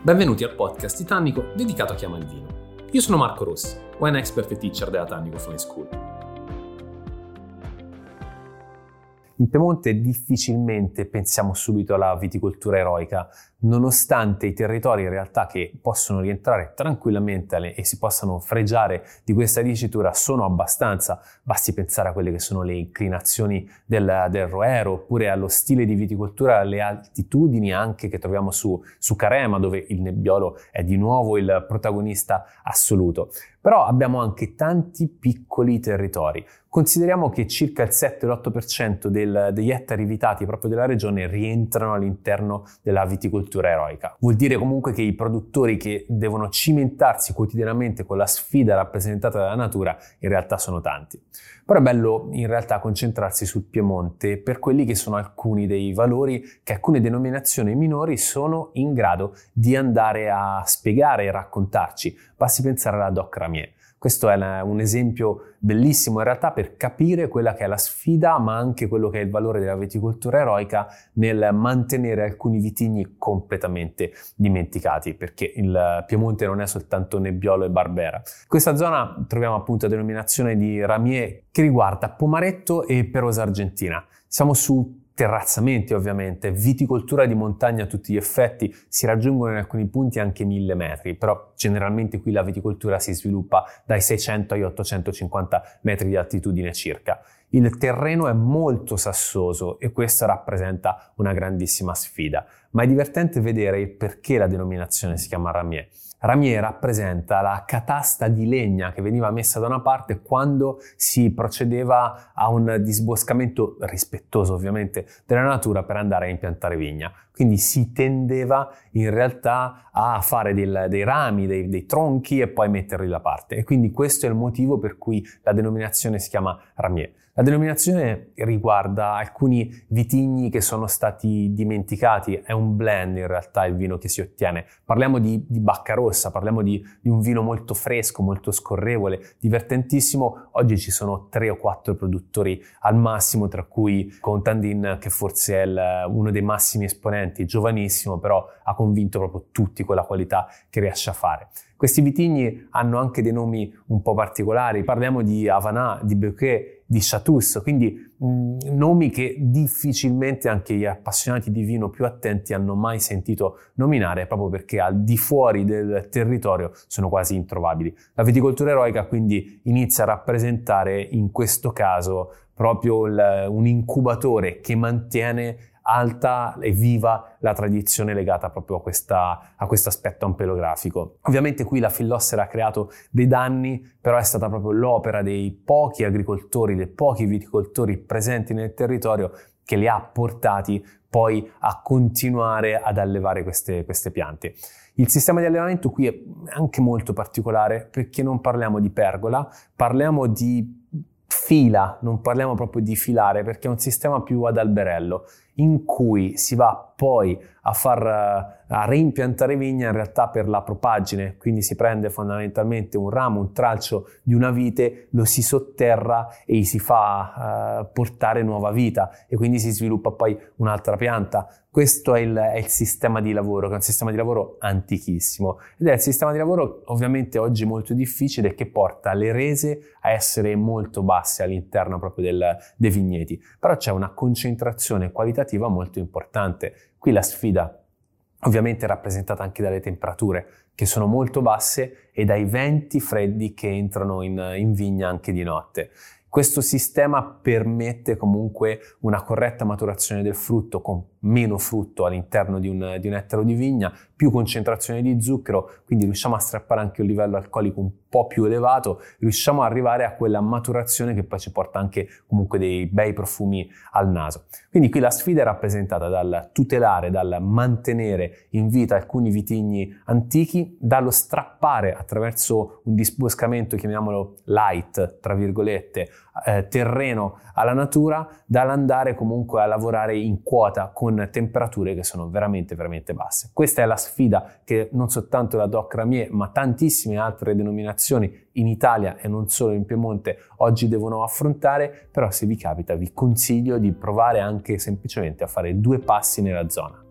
Benvenuti al podcast Titanico dedicato a chi ama il vino. Io sono Marco Rossi, wine expert e teacher della Tannico Fine School. In Piemonte difficilmente pensiamo subito alla viticoltura eroica, nonostante i territori in realtà che possono rientrare tranquillamente e si possano fregiare di questa dicitura sono abbastanza, basti pensare a quelle che sono le inclinazioni del, del Roero oppure allo stile di viticoltura, alle altitudini anche che troviamo su, su Carema dove il nebbiolo è di nuovo il protagonista assoluto. Però abbiamo anche tanti piccoli territori. Consideriamo che circa il 7-8% del, degli ettari vitati proprio della regione rientrano all'interno della viticoltura eroica. Vuol dire comunque che i produttori che devono cimentarsi quotidianamente con la sfida rappresentata dalla natura in realtà sono tanti. Però è bello in realtà concentrarsi sul Piemonte per quelli che sono alcuni dei valori che alcune denominazioni minori sono in grado di andare a spiegare e raccontarci. Basti pensare alla Doc Ramier. Questo è un esempio bellissimo in realtà per capire quella che è la sfida, ma anche quello che è il valore della viticoltura eroica nel mantenere alcuni vitigni completamente dimenticati, perché il Piemonte non è soltanto Nebbiolo e Barbera. Questa zona troviamo appunto la denominazione di Ramier che riguarda Pomaretto e Perosa Argentina. Siamo su terrazzamenti ovviamente, viticoltura di montagna a tutti gli effetti, si raggiungono in alcuni punti anche mille metri, però generalmente qui la viticoltura si sviluppa dai 600 ai 850 metri di altitudine circa. Il terreno è molto sassoso e questo rappresenta una grandissima sfida, ma è divertente vedere il perché la denominazione si chiama Ramier. Ramier rappresenta la catasta di legna che veniva messa da una parte quando si procedeva a un disboscamento rispettoso ovviamente della natura per andare a impiantare vigna. Quindi si tendeva in realtà a fare del, dei rami, dei, dei, tronchi e poi metterli da parte. E quindi questo è il motivo per cui la denominazione si chiama Ramier. La denominazione riguarda alcuni vitigni che sono stati dimenticati, è un blend in realtà il vino che si ottiene. Parliamo di, di bacca rossa, parliamo di, di, un vino molto fresco, molto scorrevole, divertentissimo. Oggi ci sono tre o quattro produttori al massimo, tra cui Contandin che forse è il, uno dei massimi esponenti, giovanissimo, però ha convinto proprio tutti con la qualità che riesce a fare. Questi vitigni hanno anche dei nomi un po' particolari, parliamo di Havana, di Beuquet, di Chateausse, quindi mh, mm, nomi che difficilmente anche gli appassionati di vino più attenti hanno mai sentito nominare, proprio perché al di fuori del territorio sono quasi introvabili. La viticoltura eroica quindi inizia a rappresentare in questo caso proprio il, un incubatore che mantiene alta e viva la tradizione legata proprio a, questo aspetto ampelografico. Ovviamente qui la fillossera ha creato dei danni, però è stata proprio l'opera dei pochi agricoltori, dei pochi viticoltori presenti nel territorio che li ha portati poi a continuare ad allevare queste, queste piante. Il sistema di allevamento qui è anche molto particolare perché non parliamo di pergola, parliamo di fila, non parliamo proprio di filare perché è un sistema più ad alberello in cui si va poi a far a reimpiantare vigna in realtà per la propaggine, quindi si prende fondamentalmente un ramo, un tralcio di una vite, lo si sotterra e si fa uh, portare nuova vita. E quindi si sviluppa poi un'altra pianta. Questo è il, è il, sistema di lavoro, che è un sistema di lavoro antichissimo. Ed è il sistema di lavoro ovviamente oggi molto difficile che porta le rese a essere molto basse all'interno proprio del, dei vigneti, però c'è una concentrazione qualitativa molto importante Qui la sfida ovviamente è rappresentata anche dalle temperature che sono molto basse e dai venti freddi che entrano in, in vigna anche di notte. Questo sistema permette comunque una corretta maturazione del frutto con meno frutto all'interno di un, di un ettaro di vigna, più concentrazione di zucchero, quindi riusciamo a strappare anche un livello alcolico un po' più elevato, riusciamo ad arrivare a quella maturazione che poi ci porta anche comunque dei bei profumi al naso. Quindi qui la sfida è rappresentata dal tutelare, dal mantenere in vita alcuni vitigni antichi, dallo strappare attraverso un disboscamento, chiamiamolo light, tra virgolette, eh, terreno alla natura, dall'andare comunque a lavorare in quota con temperature che sono veramente, veramente basse. Questa è la sfida che non soltanto la Doc Ramier, ma tantissime altre denominazioni in Italia e non solo in Piemonte oggi devono affrontare, però se vi capita vi consiglio di provare anche semplicemente a fare due passi nella zona.